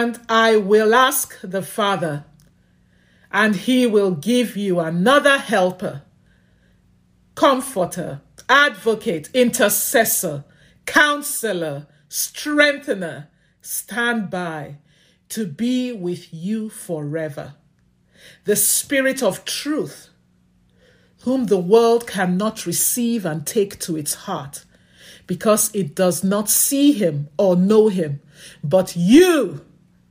And I will ask the Father, and he will give you another helper, comforter, advocate, intercessor, counselor, strengthener, stand by to be with you forever. The Spirit of truth, whom the world cannot receive and take to its heart, because it does not see him or know him. But you,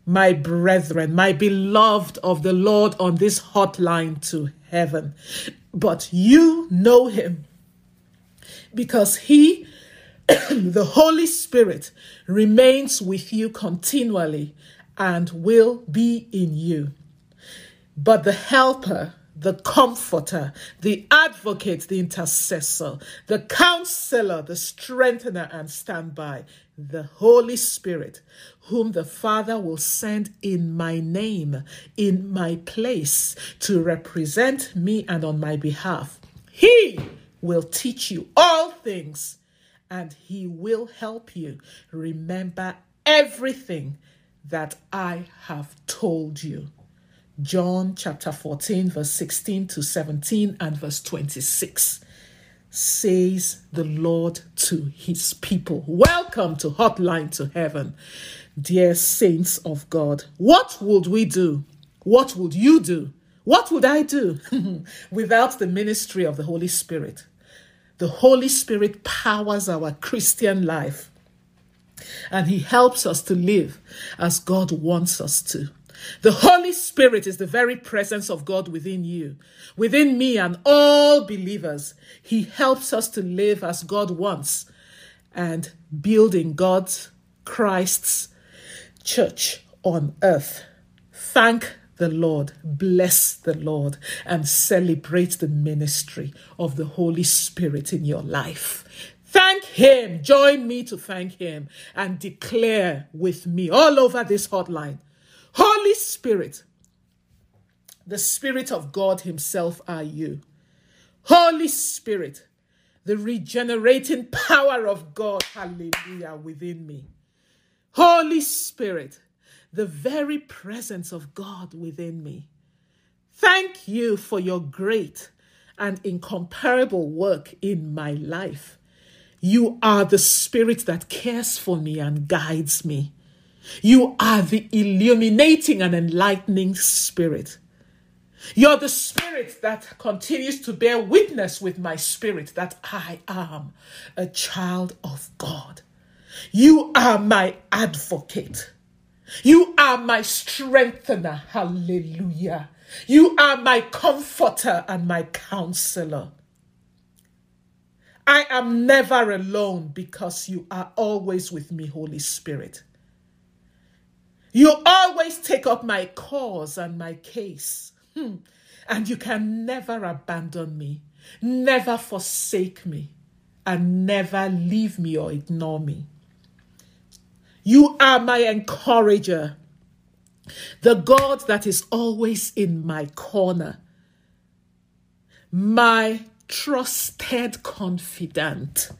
my brethren, my beloved of the Lord on this hotline to heaven, but you know him because he the Holy Spirit remains with you continually and will be in you. But the Helper, the Comforter, the Advocate, the Intercessor, the Counselor, the Strengthener, and Standby, the Holy Spirit, whom the Father will send in my name, in my place, to represent me and on my behalf. He will teach you all things and he will help you remember everything that I have told you. John chapter 14, verse 16 to 17, and verse 26 says the Lord to his people. Welcome to Hotline to Heaven, dear saints of God. What would we do? What would you do? What would I do without the ministry of the Holy Spirit? The Holy Spirit powers our Christian life and He helps us to live as God wants us to. The Holy Spirit is the very presence of God within you, within me, and all believers. He helps us to live as God wants and building God's, Christ's church on earth. Thank the Lord, bless the Lord, and celebrate the ministry of the Holy Spirit in your life. Thank Him. Join me to thank Him and declare with me all over this hotline Holy Spirit, the Spirit of God Himself are you. Holy Spirit, the regenerating power of God, hallelujah, within me. Holy Spirit, the very presence of God within me. Thank you for your great and incomparable work in my life. You are the spirit that cares for me and guides me. You are the illuminating and enlightening spirit. You're the spirit that continues to bear witness with my spirit that I am a child of God. You are my advocate. You are my strengthener. Hallelujah. You are my comforter and my counselor. I am never alone because you are always with me, Holy Spirit. You always take up my cause and my case. Hmm. And you can never abandon me, never forsake me, and never leave me or ignore me. You are my encourager, the God that is always in my corner, my trusted confidant,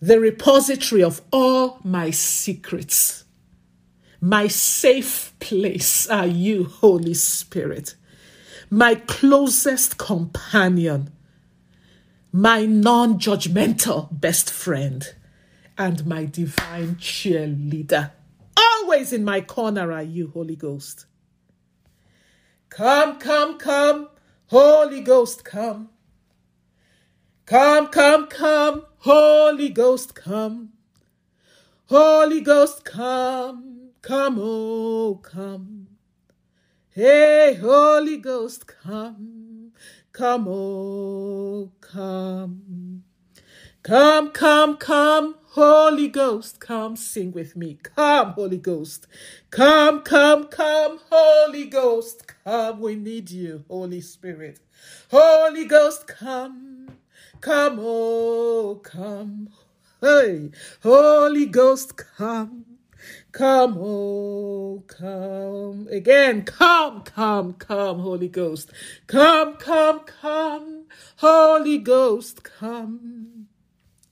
the repository of all my secrets. My safe place are you, Holy Spirit, my closest companion, my non judgmental best friend and my divine cheerleader. Always in my corner are you, Holy Ghost. Come, come, come, Holy Ghost, come. Come, come, come, Holy Ghost, come. Holy Ghost, come, come, oh, come. Hey, Holy Ghost, come, come, oh, come. Come, come, come, Holy Ghost, come sing with me. Come, Holy Ghost. Come, come, come, Holy Ghost. Come, we need you, Holy Spirit. Holy Ghost, come. Come, oh, come. Hey, Holy Ghost, come. Come, oh, come. Again, come, come, come, Holy Ghost. Come, come, come, Holy Ghost, come.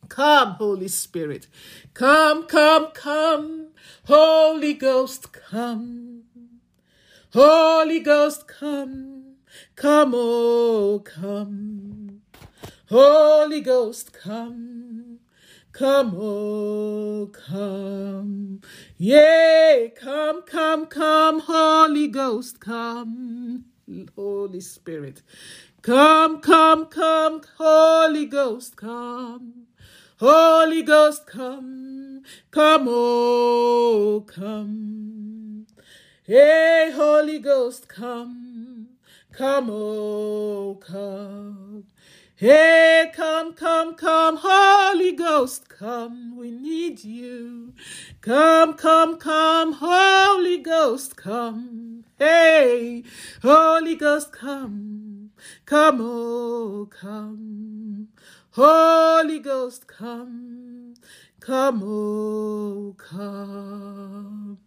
Come, Holy Spirit. Come, come, come. Holy Ghost, come. Holy Ghost, come. Come, oh, come. Holy Ghost, come. Come, oh, come. Yea, come, come, come, Holy Ghost, come. Holy Spirit. Come, come, come, Holy Ghost, come. Holy Ghost, come. Come, oh, come. Hey, Holy Ghost, come. Come, oh, come. Hey, come, come, come, Holy Ghost, come, we need you. Come, come, come, Holy Ghost, come. Hey, Holy Ghost, come, come, oh, come. Holy Ghost, come, come, oh, come.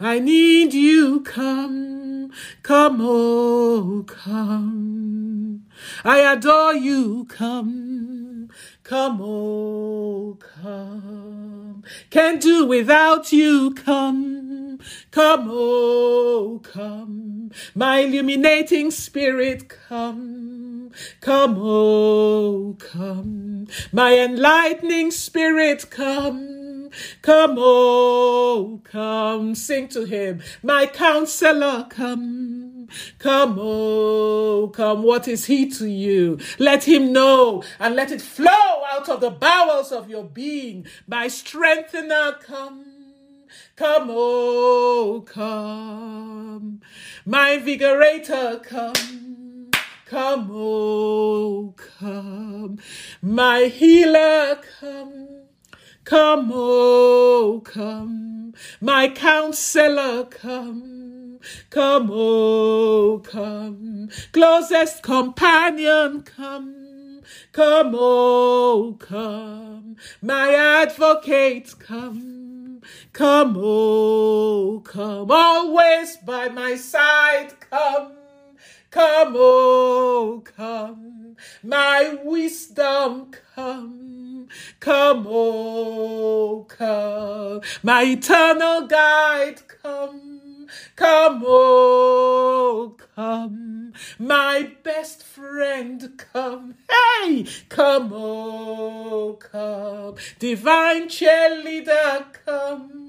I need you, come, come, oh, come. I adore you, come, come, oh, come. Can't do without you, come, come, oh, come. My illuminating spirit, come, come, oh, come. My enlightening spirit, come, come, oh, come. Sing to him, my counselor, come. Come, oh, come. What is he to you? Let him know and let it flow out of the bowels of your being. My strengthener, come. Come, oh, come. My invigorator, come. Come, oh, come. My healer, come. Come, oh, come. My counselor, come. Come, oh, come. Closest companion, come. Come, oh, come. My advocate, come. Come, oh, come. Always by my side, come. Come, oh, come. My wisdom, come. Come, oh, come. My eternal guide, come. Come, oh, come. My best friend, come. Hey, come, oh, come. Divine cheerleader, come.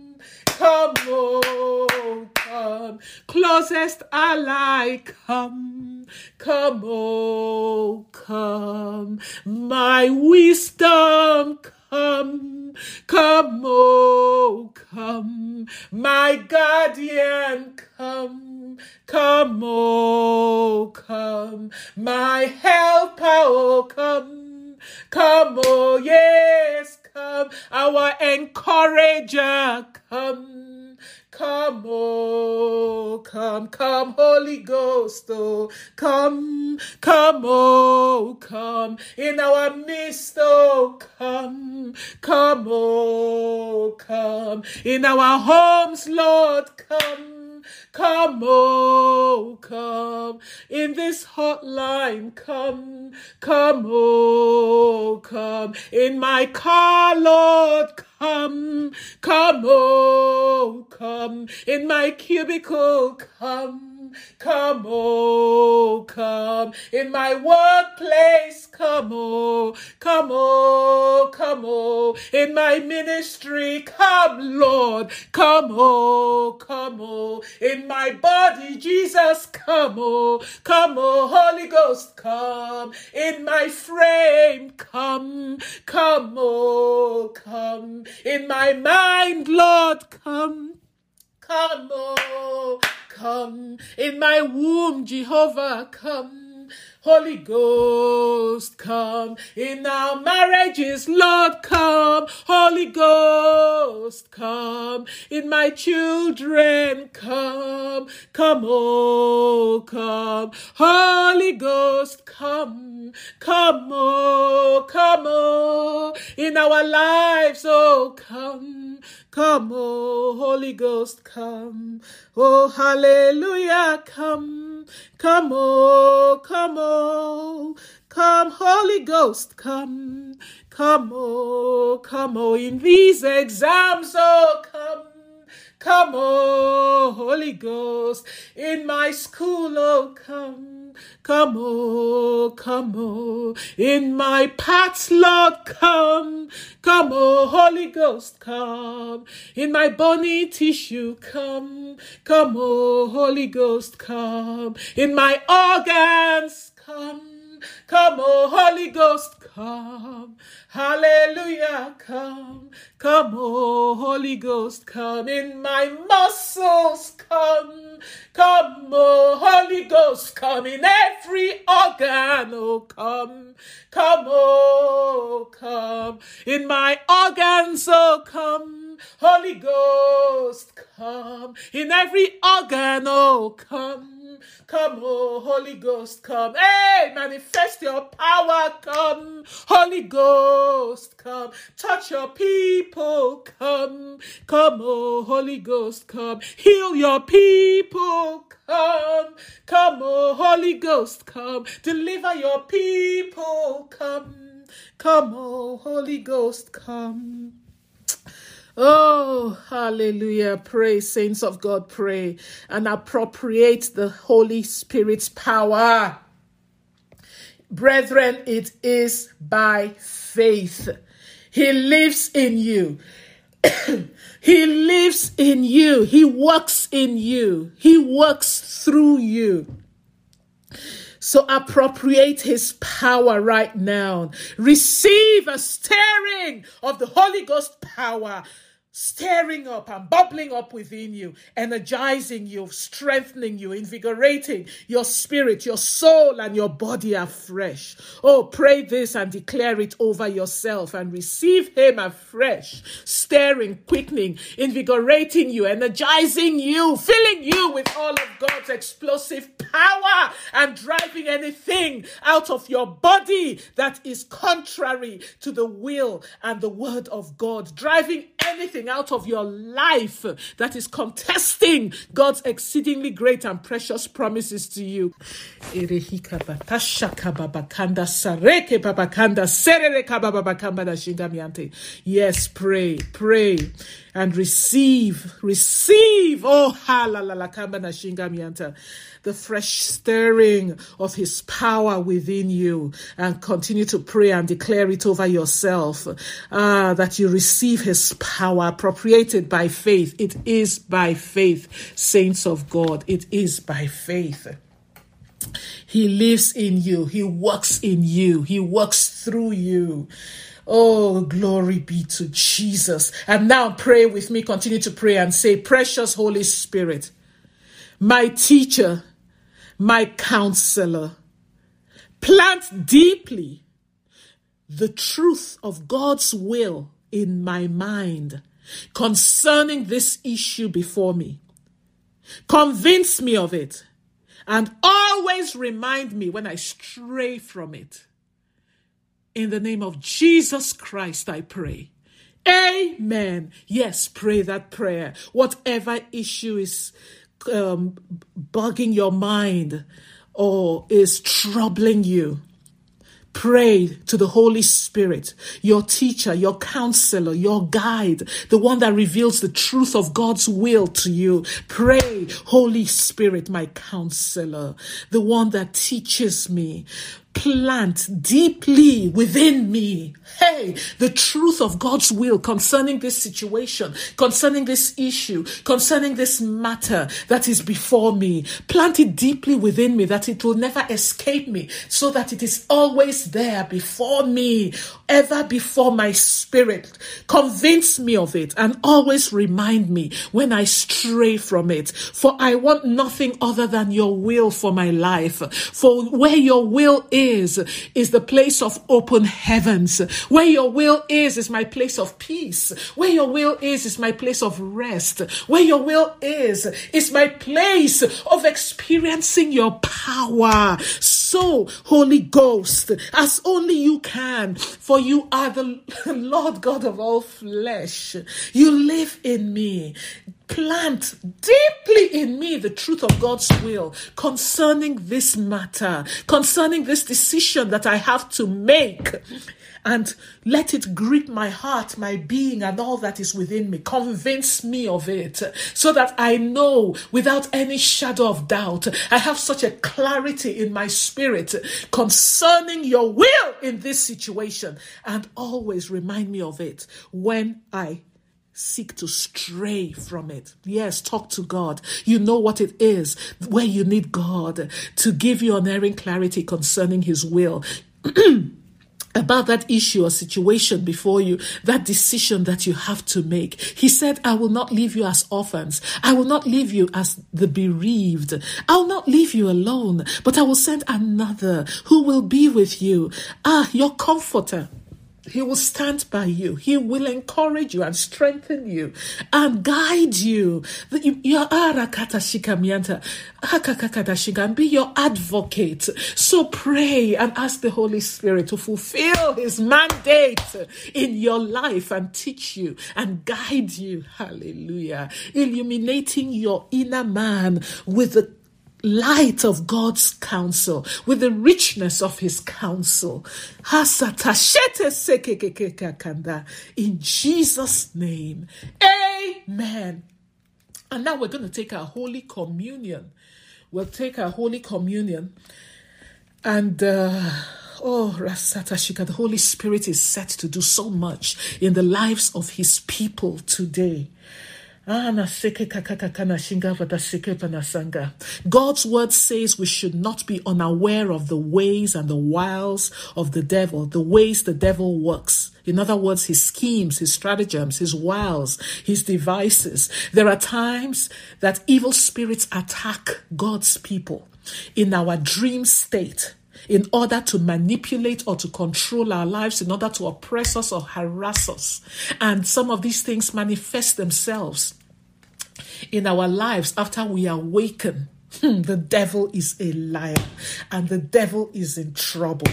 Come, oh, come. Closest ally, come. Come, oh, come. My wisdom, come. Come, oh, come. My guardian, come. Come, oh, come. My helper, oh, come. Come, oh, yes, come. Our encourager, come. Come, oh, come, come, Holy Ghost, oh, come, come, oh, come, in our midst, oh, come, come, oh, come, in our homes, Lord, come, come, oh, come, in this hotline, come, come, oh, come, in my car, Lord, come, come, oh, come, in my cubicle, come, come, oh, come, in my workplace, come, oh, come, oh, come, oh, in my ministry, come, Lord, come, oh, come, oh, in my body, Jesus, come, oh, come, oh, Holy Ghost, come, in my frame, come, come, oh, come, in my mind, Lord, come. Come, oh, come in my womb, Jehovah, come. Holy Ghost, come in our marriages, Lord, come. Holy Ghost, come in my children, come. Come, oh, come. Holy Ghost, come. Come, oh, come, oh, in our lives, oh, come. Come, oh, Holy Ghost, come. Oh, hallelujah, come. Come, oh, come, oh. Come, Holy Ghost, come. Come, oh, come, oh, in these exams, oh, come. Come, oh Holy Ghost, in my school, oh come. Come, oh, come, oh, in my paths, Lord, come. Come, oh, Holy Ghost, come. In my bony tissue, come. Come, oh, Holy Ghost, come. In my organs, come. Come, oh Holy Ghost, come. Hallelujah, come. Come, oh Holy Ghost, come in my muscles, come. Come, oh Holy Ghost, come in every organ, oh come. Come, oh come. In my organs, oh come. Holy Ghost, come. In every organ, oh come. Come, oh Holy Ghost, come. Hey, manifest your power, come. Holy Ghost, come. Touch your people, come. Come, oh Holy Ghost, come. Heal your people, come. Come, oh Holy Ghost, come. Deliver your people, come. Come, oh Holy Ghost, come. Oh, hallelujah. Pray, saints of God, pray and appropriate the Holy Spirit's power. Brethren, it is by faith. He lives in you. he lives in you. He works in you. He works through you. So appropriate his power right now. Receive a stirring of the Holy Ghost power stirring up and bubbling up within you, energizing you, strengthening you, invigorating your spirit, your soul, and your body afresh. Oh, pray this and declare it over yourself and receive Him afresh, stirring, quickening, invigorating you, energizing you, filling you with all of God's explosive power and driving anything out of your body that is contrary to the will and the word of God, driving anything out of your life that is contesting God's exceedingly great and precious promises to you. Yes, pray, pray and receive, receive, oh, the fresh stirring of his power within you and continue to pray and declare it over yourself uh, that you receive his power appropriated by faith. It is by faith, saints of God. It is by faith. He lives in you. He works in you. He works through you. Oh, glory be to Jesus. And now pray with me. Continue to pray and say, Precious Holy Spirit, my teacher, my counselor, plant deeply the truth of God's will in my mind concerning this issue before me. Convince me of it and always remind me when I stray from it. In the name of Jesus Christ, I pray. Amen. Yes, pray that prayer. Whatever issue is um, bugging your mind or is troubling you, Pray to the Holy Spirit, your teacher, your counselor, your guide, the one that reveals the truth of God's will to you. Pray, Holy Spirit, my counselor, the one that teaches me plant deeply within me, hey, the truth of God's will concerning this situation, concerning this issue, concerning this matter that is before me. Plant it deeply within me that it will never escape me, so that it is always there before me, ever before my spirit. Convince me of it and always remind me when I stray from it. For I want nothing other than your will for my life. For where your will is, is, the place of open heavens. Where your will is, is my place of peace. Where your will is, is my place of rest. Where your will is, is my place of experiencing your power. So, Holy Ghost, as only you can, for you are the Lord God of all flesh. You live in me plant deeply in me the truth of God's will concerning this matter, concerning this decision that I have to make. and let it grip my heart, my being, and all that is within me. Convince me of it so that I know without any shadow of doubt. I have such a clarity in my spirit concerning your will in this situation. And always remind me of it when I seek to stray from it. Yes, talk to God. You know what it is where you need God to give you unerring clarity concerning His will. about that issue or situation before you, that decision that you have to make. He said, I will not leave you as orphans. I will not leave you as the bereaved. I will not leave you alone, but I will send another who will be with you. Ah, your comforter. He will stand by you. He will encourage you and strengthen you and guide you. Be your advocate. So pray and ask the Holy Spirit to fulfill his mandate in your life and teach you and guide you. Hallelujah. Illuminating your inner man with the light of God's counsel, with the richness of his counsel. In Jesus' name. Amen. And now we're going to take our Holy Communion. We'll take our Holy Communion. And uh, oh, Rasata Shika, the Holy Spirit is set to do so much in the lives of his people today. Ah, God's word says we should not be unaware of the ways and the wiles of the devil, the ways the devil works. In other words, his schemes, his stratagems, his wiles, his devices. There are times that evil spirits attack God's people in our dream state in order to manipulate or to control our lives, in order to oppress us or harass us. And some of these things manifest themselves in our lives after we awaken. Hmm, the devil is a liar and the devil is in trouble.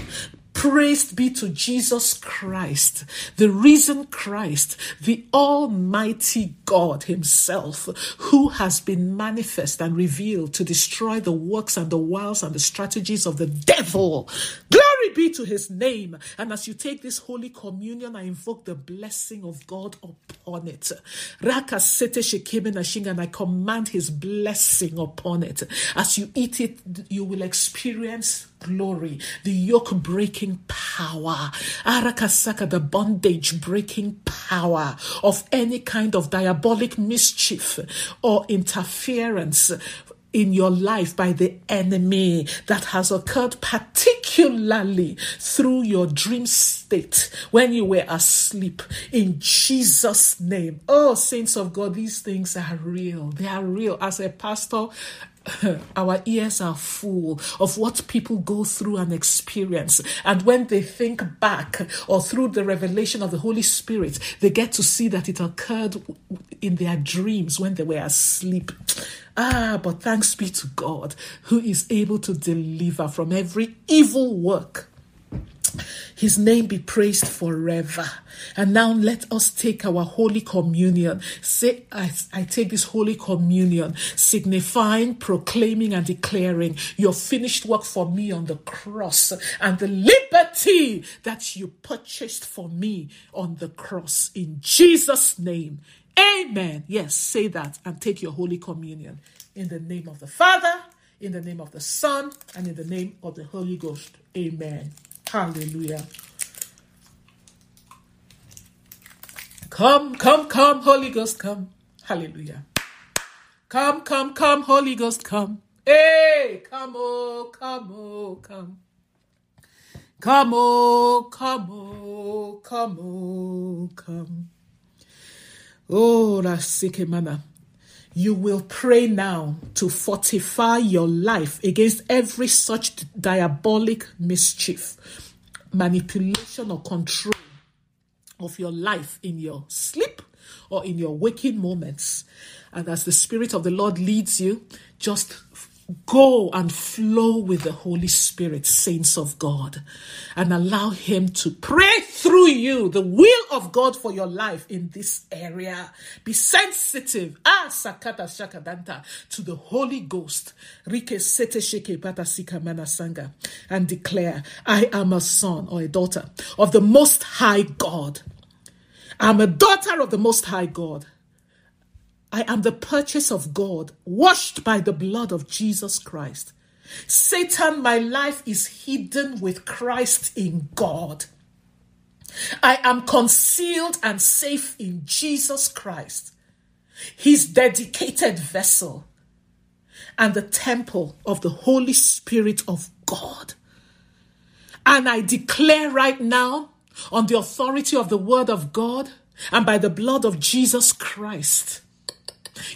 Praised be to Jesus Christ, the risen Christ, the Almighty God Himself, who has been manifest and revealed to destroy the works and the wiles and the strategies of the devil. Glory be to His name. And as you take this Holy Communion, I invoke the blessing of God upon it. And I command His blessing upon it. As you eat it, you will experience glory, the yoke breaking power, arakasaka, the bondage breaking power of any kind of diabolic mischief or interference in your life by the enemy that has occurred particularly through your dream state when you were asleep in Jesus name. Oh saints of God these things are real. They are real as a pastor our ears are full of what people go through and experience. And when they think back or through the revelation of the Holy Spirit, they get to see that it occurred in their dreams when they were asleep. Ah, but thanks be to God who is able to deliver from every evil work his name be praised forever. And now let us take our Holy Communion. Say, I, I take this Holy Communion, signifying, proclaiming, and declaring your finished work for me on the cross and the liberty that you purchased for me on the cross. In Jesus' name. Amen. Yes, say that and take your Holy Communion. In the name of the Father, in the name of the Son, and in the name of the Holy Ghost. Amen. Hallelujah. Come, come, come, Holy Ghost, come. Hallelujah. Come, come, come, Holy Ghost, come. Hey, come, oh, come, oh, come. Come, oh, come, oh, come, oh, come. Oh, Rasikemana. You will pray now to fortify your life against every such diabolic mischief, manipulation, or control of your life in your sleep or in your waking moments. And as the Spirit of the Lord leads you, just Go and flow with the Holy Spirit, saints of God, and allow Him to pray through you the will of God for your life in this area. Be sensitive, ah, sakata shakadanta, to the Holy Ghost. Sheke and declare, I am a son or a daughter of the Most High God. I'm a daughter of the Most High God. I am the purchase of God, washed by the blood of Jesus Christ. Satan, my life is hidden with Christ in God. I am concealed and safe in Jesus Christ, his dedicated vessel, and the temple of the Holy Spirit of God. And I declare right now, on the authority of the Word of God and by the blood of Jesus Christ,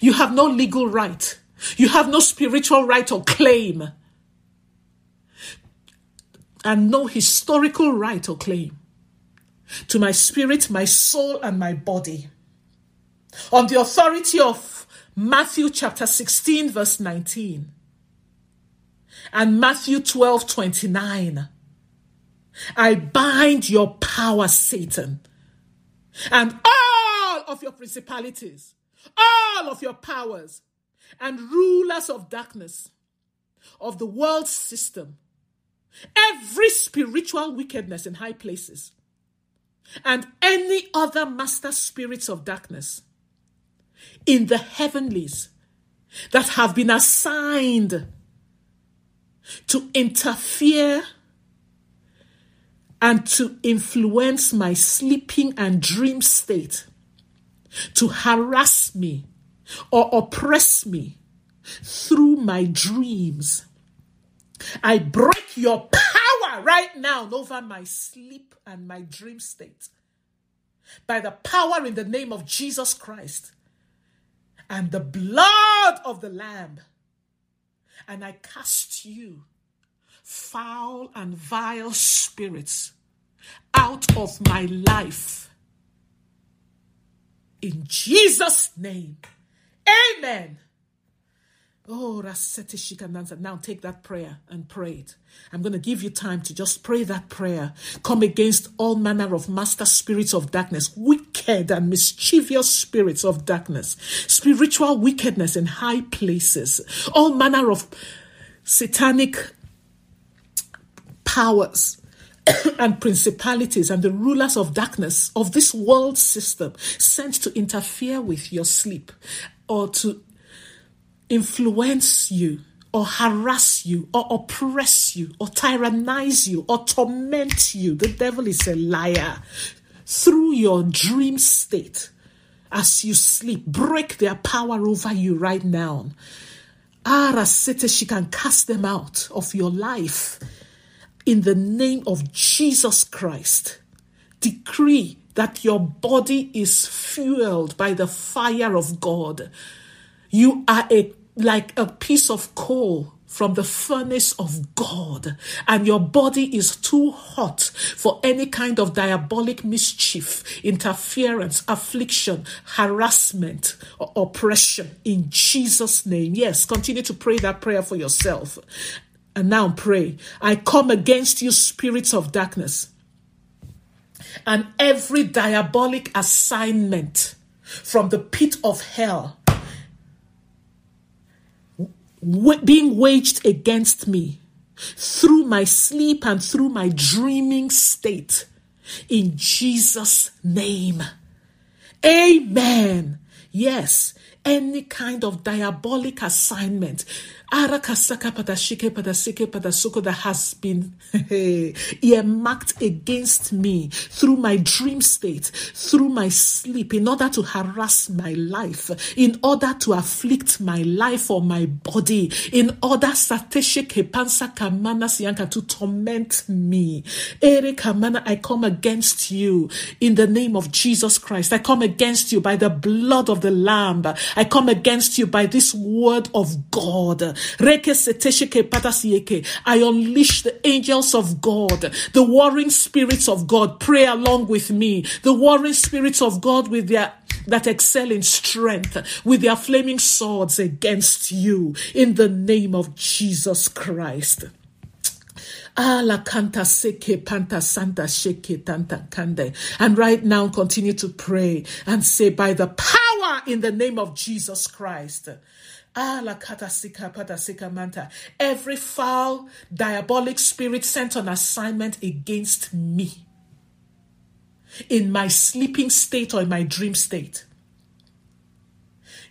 you have no legal right. You have no spiritual right or claim. And no historical right or claim to my spirit, my soul, and my body. On the authority of Matthew chapter 16, verse 19, and Matthew 12, 29, I bind your power, Satan, and all of your principalities all of your powers and rulers of darkness of the world system, every spiritual wickedness in high places, and any other master spirits of darkness in the heavenlies that have been assigned to interfere and to influence my sleeping and dream state to harass me or oppress me through my dreams. I break your power right now over my sleep and my dream state by the power in the name of Jesus Christ and the blood of the Lamb. And I cast you, foul and vile spirits, out of my life in Jesus' name. Amen. Oh, Rassetish and answer. now take that prayer and pray it. I'm going to give you time to just pray that prayer. Come against all manner of master spirits of darkness, wicked and mischievous spirits of darkness, spiritual wickedness in high places, all manner of satanic powers and principalities and the rulers of darkness of this world system sent to interfere with your sleep or to influence you or harass you or oppress you or tyrannize you or torment you. The devil is a liar. Through your dream state, as you sleep, break their power over you right now. Arasete, she can cast them out of your life in the name of Jesus Christ, decree that your body is fueled by the fire of God. You are a like a piece of coal from the furnace of God, and your body is too hot for any kind of diabolic mischief, interference, affliction, harassment, or oppression in Jesus' name. Yes, continue to pray that prayer for yourself. And now pray. I come against you, spirits of darkness, and every diabolic assignment from the pit of hell being waged against me through my sleep and through my dreaming state. In Jesus' name. Amen. Yes, any kind of diabolic assignment that has been earmarked against me through my dream state, through my sleep, in order to harass my life, in order to afflict my life or my body, in order to torment me. I come against you in the name of Jesus Christ. I come against you by the blood of the Lamb I come against you by this word of God. I unleash the angels of God, the warring spirits of God. Pray along with me. The warring spirits of God with their that excel in strength with their flaming swords against you in the name of Jesus Christ. Ala kanta seke panta santa sheke tanta kande. And right now continue to pray and say by the power in the name of Jesus Christ. Every foul, diabolic spirit sent on assignment against me in my sleeping state or in my dream state.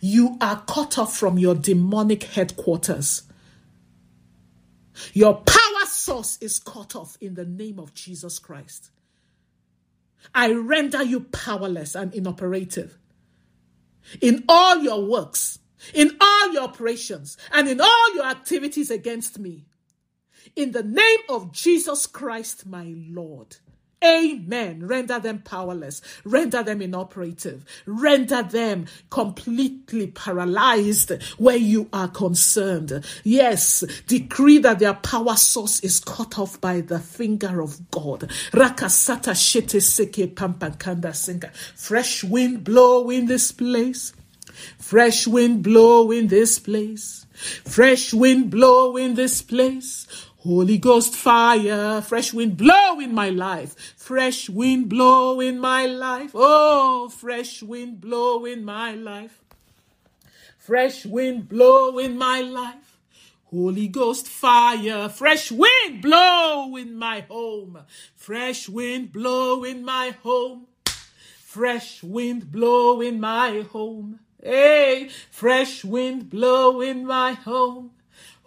You are cut off from your demonic headquarters. Your power source is cut off in the name of Jesus Christ. I render you powerless and inoperative in all your works, in all your operations, and in all your activities against me. In the name of Jesus Christ, my Lord. Amen. Render them powerless. Render them inoperative. Render them completely paralyzed where you are concerned. Yes, decree that their power source is cut off by the finger of God. Rakasata shete seke pampakanda singa. Fresh wind blow in this place. Fresh wind blow in this place. Fresh wind blow in this place. Holy Ghost fire, fresh wind blow in my life. Fresh wind blow in my life. Oh, fresh wind blow in my life. Fresh wind blow in my life. Holy Ghost fire, fresh wind blow in my home. Fresh wind blow in my home. Fresh wind blow in my home. Hey, fresh wind blow in my home.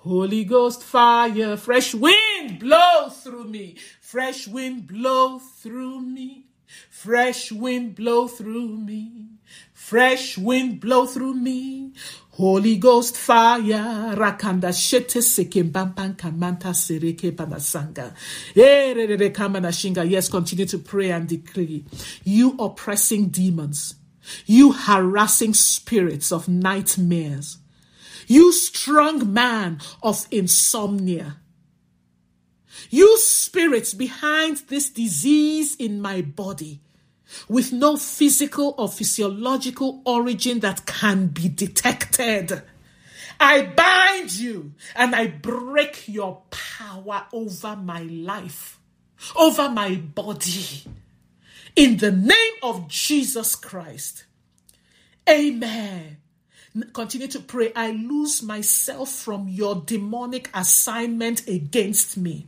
Holy Ghost fire, fresh wind blow through me. Fresh wind blow through me. Fresh wind blow through me. Fresh wind blow through me. Holy Ghost fire, rakanda shete sekim bampan kamanta sereke panasanga. Eh, yes, continue to pray and decree. You oppressing demons, you harassing spirits of nightmares you strong man of insomnia. You spirits behind this disease in my body with no physical or physiological origin that can be detected. I bind you and I break your power over my life, over my body. In the name of Jesus Christ. Amen. Continue to pray. I lose myself from your demonic assignment against me.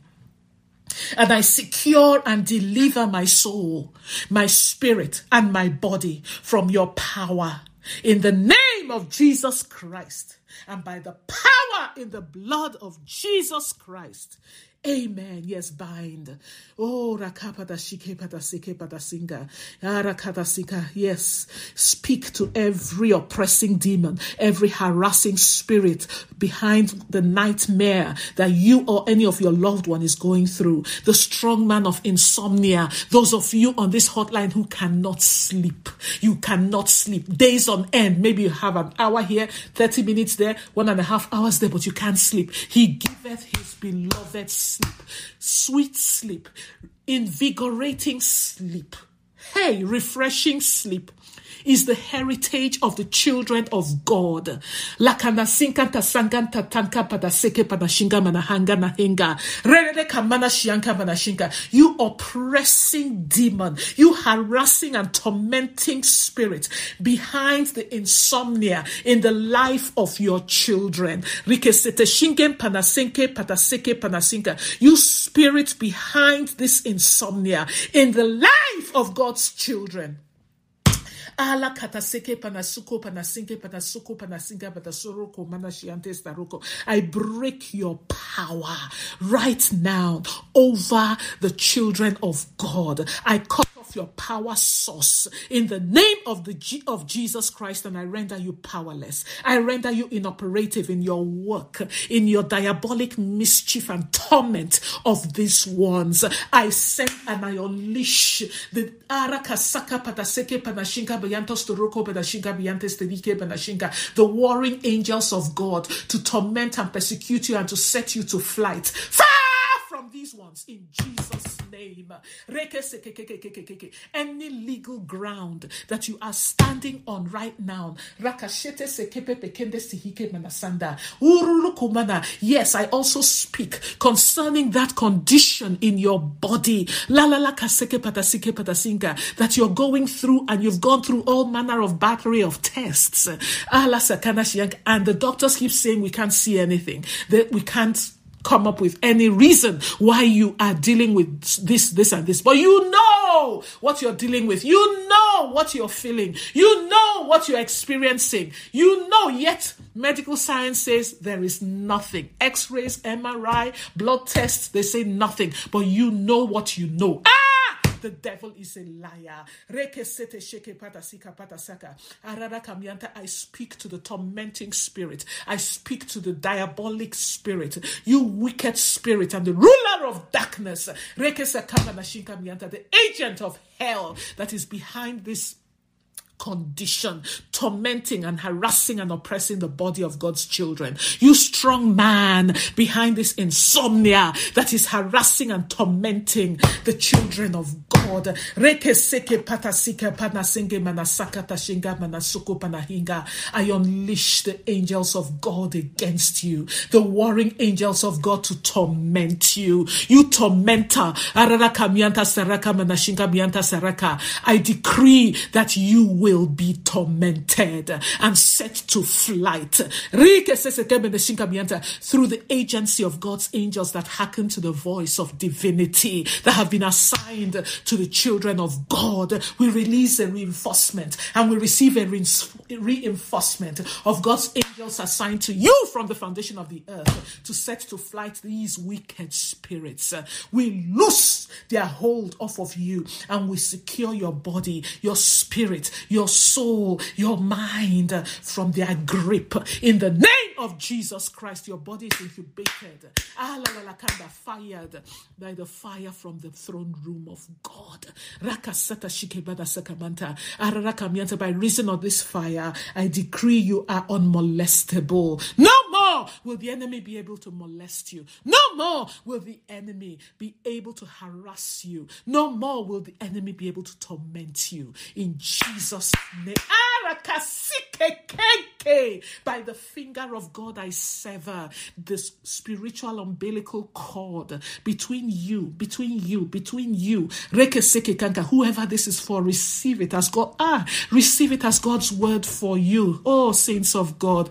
And I secure and deliver my soul, my spirit, and my body from your power. In the name of Jesus Christ and by the power in the blood of Jesus Christ. Amen. Yes, bind. Oh, rakapada shikepada sikepada singa. Arakadasika. Yes. Speak to every oppressing demon, every harassing spirit behind the nightmare that you or any of your loved one is going through. The strong man of insomnia. Those of you on this hotline who cannot sleep. You cannot sleep. Days on end. Maybe you have an hour here, 30 minutes there, one and a half hours there, but you can't sleep. He giveth his beloved sleep, sweet sleep, invigorating sleep. Hey, refreshing sleep is the heritage of the children of God. You oppressing demon, you harassing and tormenting spirit behind the insomnia in the life of your children. You spirit behind this insomnia in the life of God's children. Ala kataseke panasuko panasinke panasuko staroko. I break your power right now over the children of God. I cut your power source in the name of the G- of Jesus Christ and I render you powerless. I render you inoperative in your work, in your diabolic mischief and torment of these ones. I send and I unleash the arakasaka pataseke panashinka bayantos toroko panashinka bayantes terike panashinka, the warring angels of God to torment and persecute you and to set you to flight. Fire! From these ones in Jesus' name. Any legal ground that you are standing on right now. Yes, I also speak concerning that condition in your body. That you're going through and you've gone through all manner of battery of tests. And the doctors keep saying we can't see anything. That we can't come up with any reason why you are dealing with this, this, and this. But you know what you're dealing with. You know what you're feeling. You know what you're experiencing. You know, yet medical science says there is nothing. X rays, MRI, blood tests, they say nothing. But you know what you know. Ah! The devil is a liar. I speak to the tormenting spirit. I speak to the diabolic spirit. You wicked spirit and the ruler of darkness. The agent of hell that is behind this condition, tormenting and harassing and oppressing the body of God's children. You strong man behind this insomnia that is harassing and tormenting the children of God. I unleash the angels of God against you, the warring angels of God to torment you. You tormentor. I decree that you will will be tormented and set to flight through the agency of God's angels that hearken to the voice of divinity that have been assigned to the children of God. We release a reinforcement and we receive a reinforcement of God's angels assigned to you from the foundation of the earth to set to flight these wicked spirits. We loose their hold off of you and we secure your body, your spirit, your your soul, your mind from their grip. In the name of Jesus Christ, your body is incubated, ah, la la la, kinder fired by the fire from the throne room of God. By reason of this fire, I decree you are unmolestable. No more will the enemy be able to molest you. No more will the enemy be able to harass you. No more will the enemy be able to torment you. In Jesus' name. By the finger of God, I sever this spiritual umbilical cord between you, between you, between you. Whoever this is for, receive it as God. Ah, receive it as God's word for you. Oh, saints of God.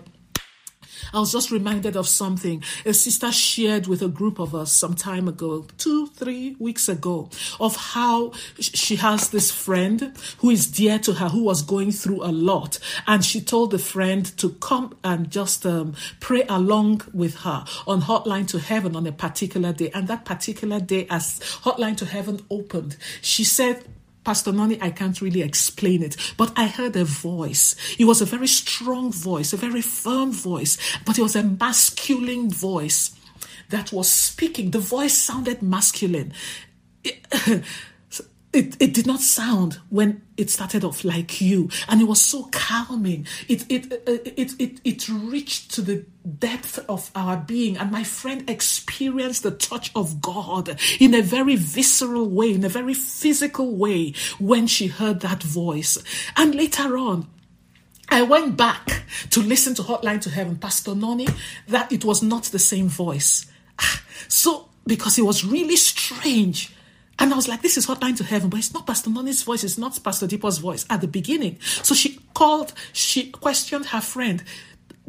I was just reminded of something a sister shared with a group of us some time ago, two, three weeks ago, of how she has this friend who is dear to her who was going through a lot. And she told the friend to come and just um, pray along with her on Hotline to Heaven on a particular day. And that particular day, as Hotline to Heaven opened, she said, Pastor Noni, I can't really explain it, but I heard a voice. It was a very strong voice, a very firm voice, but it was a masculine voice that was speaking. The voice sounded masculine. It, it, did not sound when it started off like you and it was so calming it it, it it it reached to the depth of our being and my friend experienced the touch of god in a very visceral way in a very physical way when she heard that voice and later on I went back to listen to Hotline to Heaven, Pastor Noni, that it was not the same voice. Ah, so, because it was really strange and I was like, this is hotline to heaven, but it's not Pastor Noni's voice, it's not Pastor Deepa's voice at the beginning. So she called, she questioned her friend,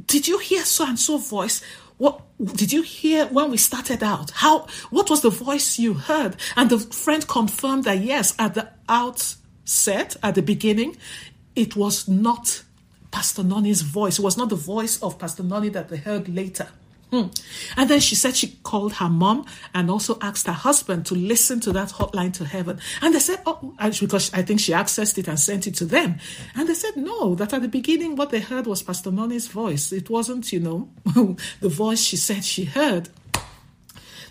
Did you hear so and so voice? What did you hear when we started out? How what was the voice you heard? And the friend confirmed that yes, at the outset, at the beginning, it was not Pastor Noni's voice. It was not the voice of Pastor Noni that they heard later. Hmm. And then she said she called her mom and also asked her husband to listen to that hotline to heaven. And they said, oh, because I think she accessed it and sent it to them. And they said, no, that at the beginning, what they heard was Pastor Noni's voice. It wasn't, you know, the voice she said she heard.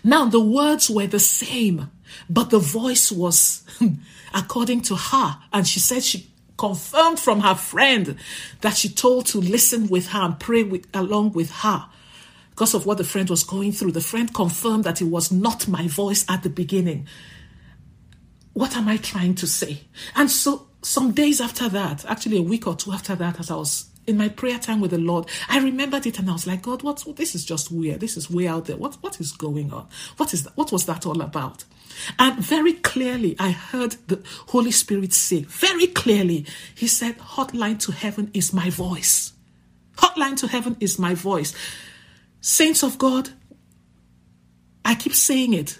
Now, the words were the same, but the voice was according to her. And she said she confirmed from her friend that she told to listen with her and pray with, along with her because of what the friend was going through. The friend confirmed that it was not my voice at the beginning. What am I trying to say? And so, some days after that, actually a week or two after that, as I was in my prayer time with the Lord, I remembered it and I was like, God, what's this is just weird. This is way out there. What what is going on? What is that? What was that all about? And very clearly, I heard the Holy Spirit say, very clearly, He said, Hotline to heaven is my voice. Hotline to heaven is my voice. Saints of God, I keep saying it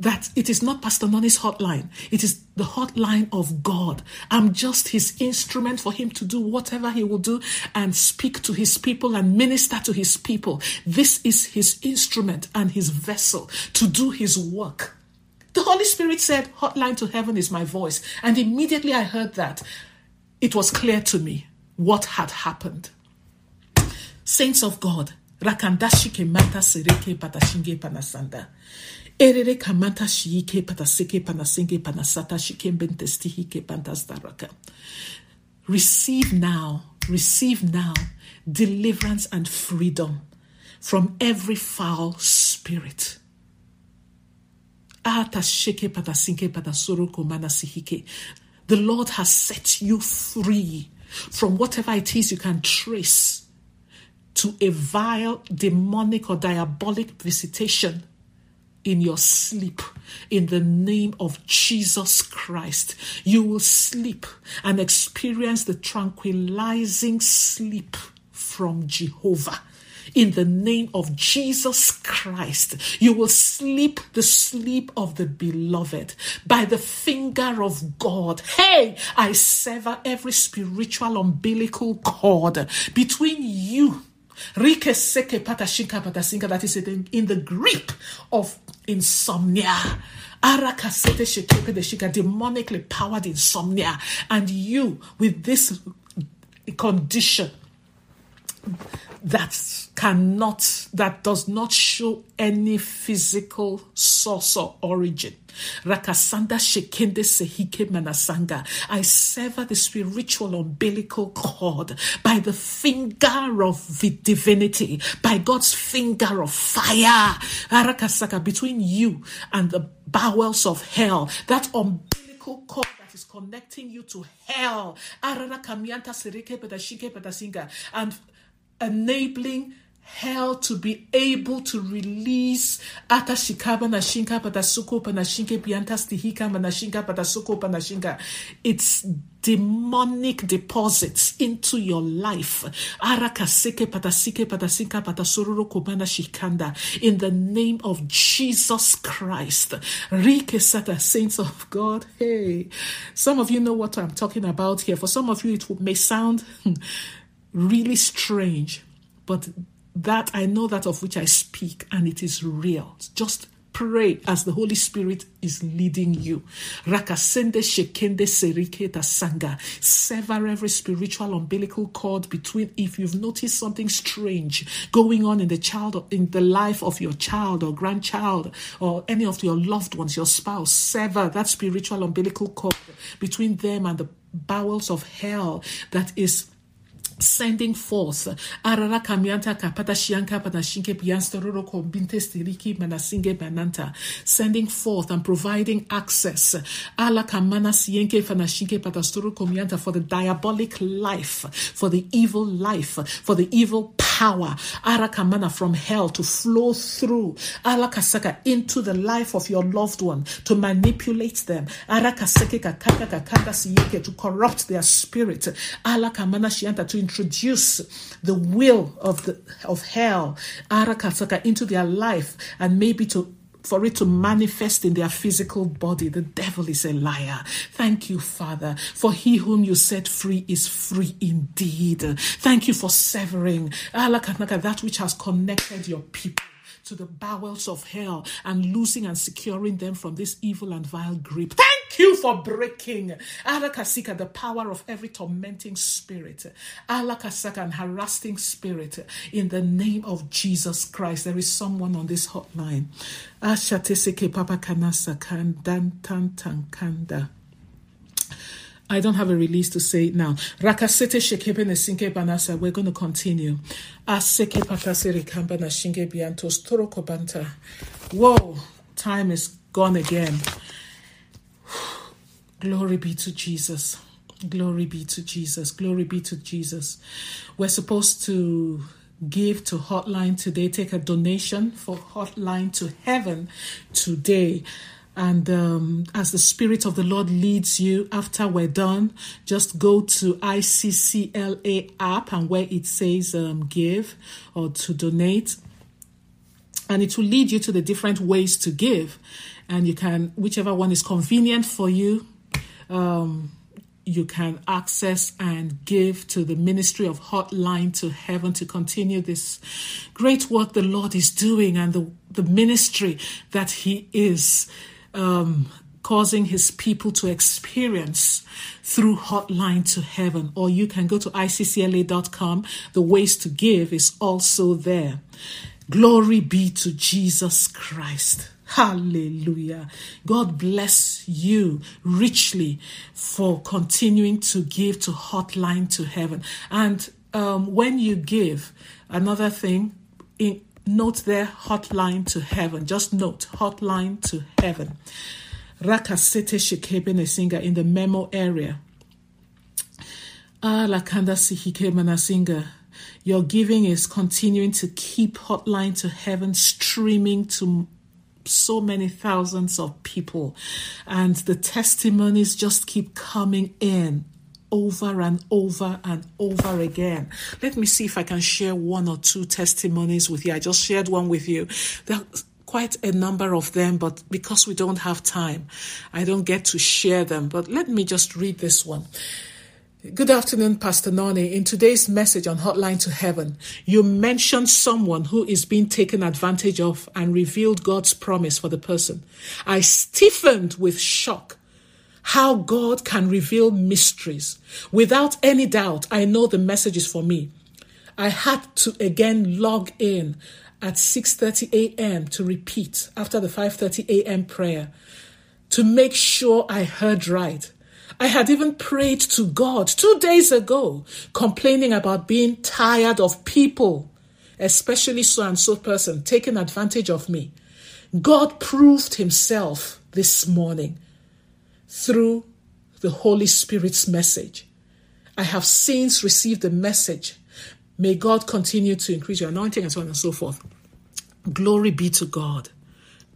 that it is not Pastor Noni's hotline. It is the hotline of God. I'm just his instrument for him to do whatever he will do and speak to his people and minister to his people. This is his instrument and his vessel to do his work. The Holy Spirit said, Hotline to heaven is my voice. And immediately I heard that, it was clear to me what had happened. Saints of God, rakandashike mata sereke patashinge panasanda. Erere kamata shiike pataseke panasenge panasata shikembentestihike pantasdaraka. Receive now, receive now deliverance and freedom from every foul spirit. The Lord has set you free from whatever it is you can trace to a vile, demonic, or diabolic visitation in your sleep in the name of Jesus Christ. You will sleep and experience the tranquilizing sleep from Jehovah. In the name of Jesus Christ, you will sleep the sleep of the beloved by the finger of God. Hey, I sever every spiritual umbilical cord between you Rike seke patashinka patasinka that is in the grip of insomnia. Arakasete shekepe de shika demonically powered insomnia. And you with this condition that cannot, that does not show any physical source or origin. Rakasanda shekende sehike manasanga. I sever the spiritual umbilical cord by the finger of the divinity, by God's finger of fire. Arakasaka between you and the bowels of hell. That umbilical cord that is connecting you to hell. And enabling hell to be able to release ata shikaba na shinka patasuko panashinke pianta stihika manashinka patasuko panashinka its demonic deposits into your life. Arakaseke patasike patasinka patasururu kubana shikanda. In the name of Jesus Christ. Rike sata saints of God. Hey. Some of you know what I'm talking about here. For some of you it may sound really strange, but that I know that of which I speak, and it is real. Just pray as the Holy Spirit is leading you. Rakasende shekende seriketa sanga. Sever every spiritual umbilical cord between. If you've noticed something strange going on in the child, in the life of your child or grandchild or any of your loved ones, your spouse, sever that spiritual umbilical cord between them and the bowels of hell that is sending forth. Arara kamianta kapata shianka panashinke pianstororo kombinte stiriki manasinge bananta. Sending forth and providing access. Ala kamana sienke fanashinke patastoro komianta for the diabolic life for the evil life for the evil power. Ara kamana from hell to flow through. Ala kasaka into the life of your loved one to manipulate them. Ara kaseke kakaka kakaka sienke to corrupt their spirit. Ala kamana shianta to introduce the will of the of hell arakasaka into their life and maybe to for it to manifest in their physical body. The devil is a liar. Thank you, Father, for he whom you set free is free indeed. Thank you for severing that which has connected your people to the bowels of hell and loosing and securing them from this evil and vile grip. Thank you for breaking Alakasika, the power of every tormenting spirit, Alakasaka, and harassing spirit in the name of Jesus Christ. There is someone on this hotline. Ashateseke Papa Kanasa Kandan I don't have a release to say it now. Rakasete shekebe nesinke banasa. We're going to continue. Aseke pakasere kamba na shinge biantos toro kobanta. Whoa, time is gone again. Glory be to Jesus. Glory be to Jesus. Glory be to Jesus. We're supposed to give to Hotline today, take a donation for Hotline to Heaven today. And um, as the Spirit of the Lord leads you, after we're done, just go to ICCLA app and where it says um, give or to donate. And it will lead you to the different ways to give. And you can, whichever one is convenient for you, um, you can access and give to the ministry of Hotline to Heaven to continue this great work the Lord is doing and the, the ministry that He is um, causing his people to experience through Hotline to Heaven. Or you can go to iccla.com. The ways to give is also there. Glory be to Jesus Christ. Hallelujah. God bless you richly for continuing to give to Hotline to Heaven. And um, when you give, another thing, in, note there hotline to heaven. Just note hotline to heaven. Rakasete Shekebe Nesinga in the memo area. Ah, Lakanda Sihike Manasinga. Your giving is continuing to keep Hotline to Heaven streaming to so many thousands of people. And the testimonies just keep coming in over and over and over again. Let me see if I can share one or two testimonies with you. I just shared one with you. There are quite a number of them, but because we don't have time, I don't get to share them. But let me just read this one. Good afternoon, Pastor Noni. In today's message on Hotline to Heaven, you mentioned someone who is being taken advantage of and revealed God's promise for the person. I stiffened with shock how God can reveal mysteries. Without any doubt, I know the message is for me. I had to again log in at 6:30 a.m. to repeat after the 5:30 a.m. prayer to make sure I heard right. I had even prayed to God 2 days ago complaining about being tired of people, especially so and so person taking advantage of me. God proved himself this morning through the Holy Spirit's message. I have since received the message. May God continue to increase your anointing and so on and so forth. Glory be to God.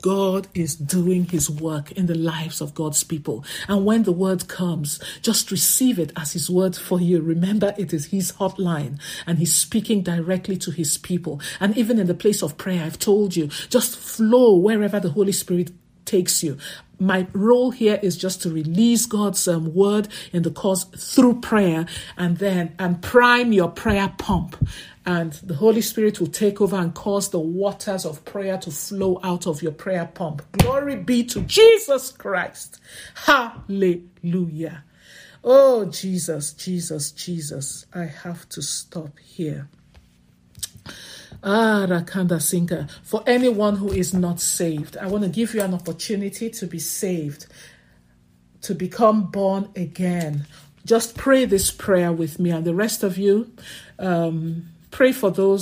God is doing his work in the lives of God's people. And when the word comes, just receive it as his word for you. Remember, it is his hotline and he's speaking directly to his people. And even in the place of prayer, I've told you, just flow wherever the Holy Spirit takes you. My role here is just to release God's um, word in the cause through prayer and then and prime your prayer pump. And the Holy Spirit will take over and cause the waters of prayer to flow out of your prayer pump. Glory be to Jesus Christ. Hallelujah. Oh, Jesus, Jesus, Jesus. I have to stop here. Ah, Rakanda Sinka. For anyone who is not saved, I want to give you an opportunity to be saved, to become born again. Just pray this prayer with me, and the rest of you, um, pray for those